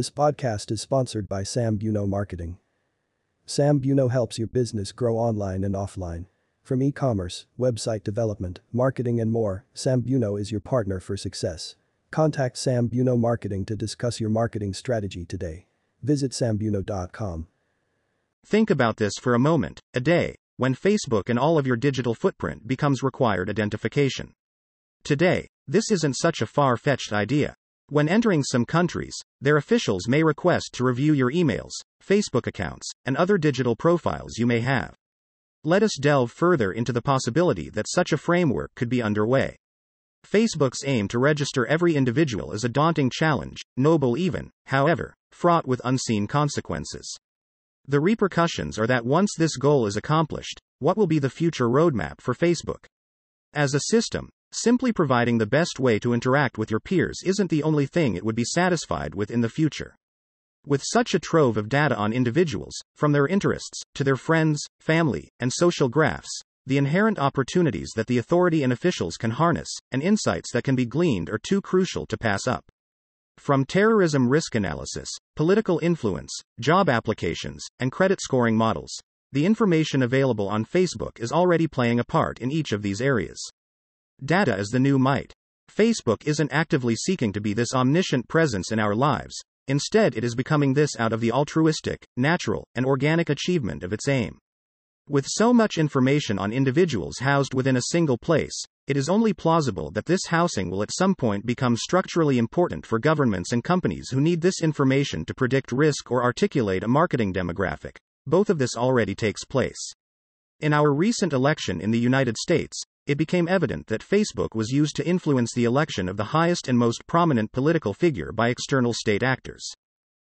This podcast is sponsored by Sambuno Marketing. Sambuno helps your business grow online and offline. From e-commerce, website development, marketing and more, Sambuno is your partner for success. Contact Sambuno Marketing to discuss your marketing strategy today. Visit sambuno.com. Think about this for a moment, a day, when Facebook and all of your digital footprint becomes required identification. Today, this isn't such a far fetched idea. When entering some countries, their officials may request to review your emails, Facebook accounts, and other digital profiles you may have. Let us delve further into the possibility that such a framework could be underway. Facebook's aim to register every individual is a daunting challenge, noble even, however, fraught with unseen consequences. The repercussions are that once this goal is accomplished, what will be the future roadmap for Facebook? As a system, simply providing the best way to interact with your peers isn't the only thing it would be satisfied with in the future. With such a trove of data on individuals, from their interests, to their friends, family, and social graphs, the inherent opportunities that the authority and officials can harness, and insights that can be gleaned are too crucial to pass up. From terrorism risk analysis, political influence, job applications, and credit scoring models, the information available on Facebook is already playing a part in each of these areas. Data is the new might. Facebook isn't actively seeking to be this omniscient presence in our lives, instead, it is becoming this out of the altruistic, natural, and organic achievement of its aim. With so much information on individuals housed within a single place, it is only plausible that this housing will at some point become structurally important for governments and companies who need this information to predict risk or articulate a marketing demographic. Both of this already takes place. In our recent election in the United States, it became evident that Facebook was used to influence the election of the highest and most prominent political figure by external state actors.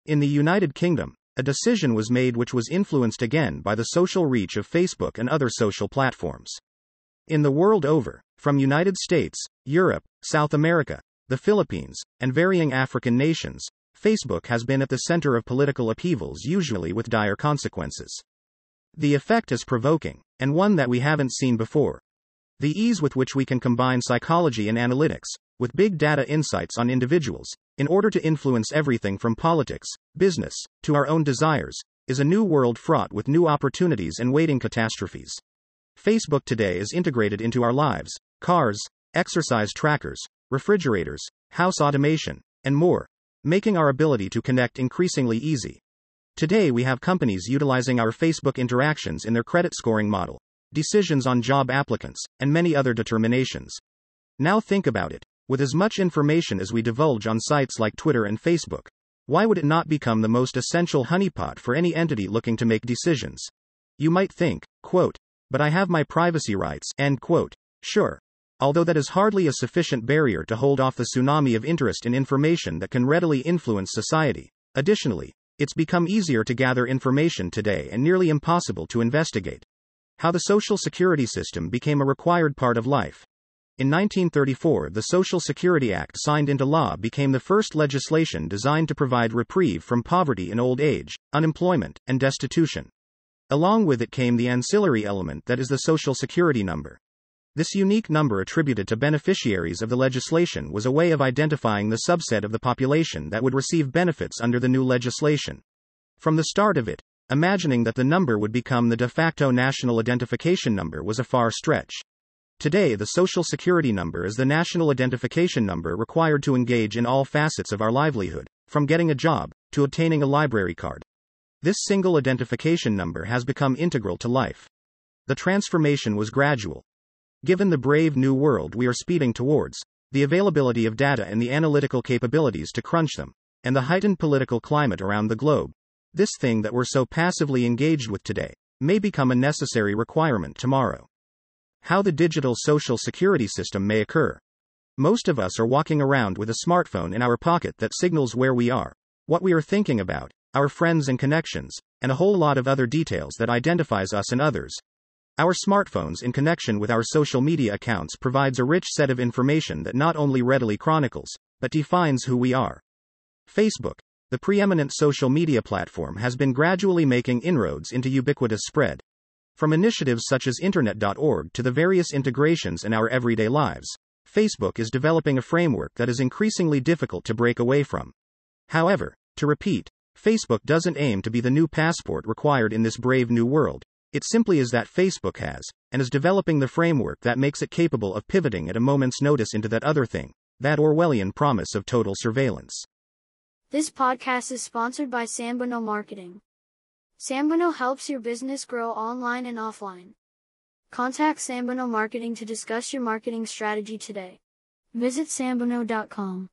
In the United Kingdom, a decision was made which was influenced again by the social reach of Facebook and other social platforms. In the world over, from United States, Europe, South America, the Philippines, and varying African nations, Facebook has been at the center of political upheavals usually with dire consequences. The effect is provoking, and one that we haven't seen before. The ease with which we can combine psychology and analytics, with big data insights on individuals, in order to influence everything from politics, business, to our own desires, is a new world fraught with new opportunities and waiting catastrophes. Facebook today is integrated into our lives cars, exercise trackers, refrigerators, house automation, and more, making our ability to connect increasingly easy. Today, we have companies utilizing our Facebook interactions in their credit scoring model, decisions on job applicants, and many other determinations. Now think about it. With as much information as we divulge on sites like Twitter and Facebook, why would it not become the most essential honeypot for any entity looking to make decisions? You might think, quote, but I have my privacy rights, end quote. Sure. Although that is hardly a sufficient barrier to hold off the tsunami of interest in information that can readily influence society. Additionally, it's become easier to gather information today and nearly impossible to investigate. How the Social Security system became a required part of life. In 1934, the Social Security Act signed into law became the first legislation designed to provide reprieve from poverty in old age, unemployment, and destitution. Along with it came the ancillary element that is the Social Security number. This unique number attributed to beneficiaries of the legislation was a way of identifying the subset of the population that would receive benefits under the new legislation. From the start of it, imagining that the number would become the de facto national identification number was a far stretch. Today, the Social Security number is the national identification number required to engage in all facets of our livelihood, from getting a job to obtaining a library card. This single identification number has become integral to life. The transformation was gradual. Given the brave new world we are speeding towards, the availability of data and the analytical capabilities to crunch them, and the heightened political climate around the globe, this thing that we're so passively engaged with today may become a necessary requirement tomorrow. How the digital social security system may occur. Most of us are walking around with a smartphone in our pocket that signals where we are, what we are thinking about, our friends and connections, and a whole lot of other details that identifies us and others. Our smartphones in connection with our social media accounts provides a rich set of information that not only readily chronicles, but defines who we are. Facebook, the preeminent social media platform has been gradually making inroads into ubiquitous spread. From initiatives such as Internet.org to the various integrations in our everyday lives, Facebook is developing a framework that is increasingly difficult to break away from. However, To repeat, Facebook doesn't aim to be the new passport required in this brave new world. It simply is that Facebook has, and is developing the framework that makes it capable of pivoting at a moment's notice into that other thing, that Orwellian promise of total surveillance. This podcast is sponsored by Sambuno Marketing. Sambuno helps your business grow online and offline. Contact Sambuno Marketing to discuss your marketing strategy today. Visit sambuno.com.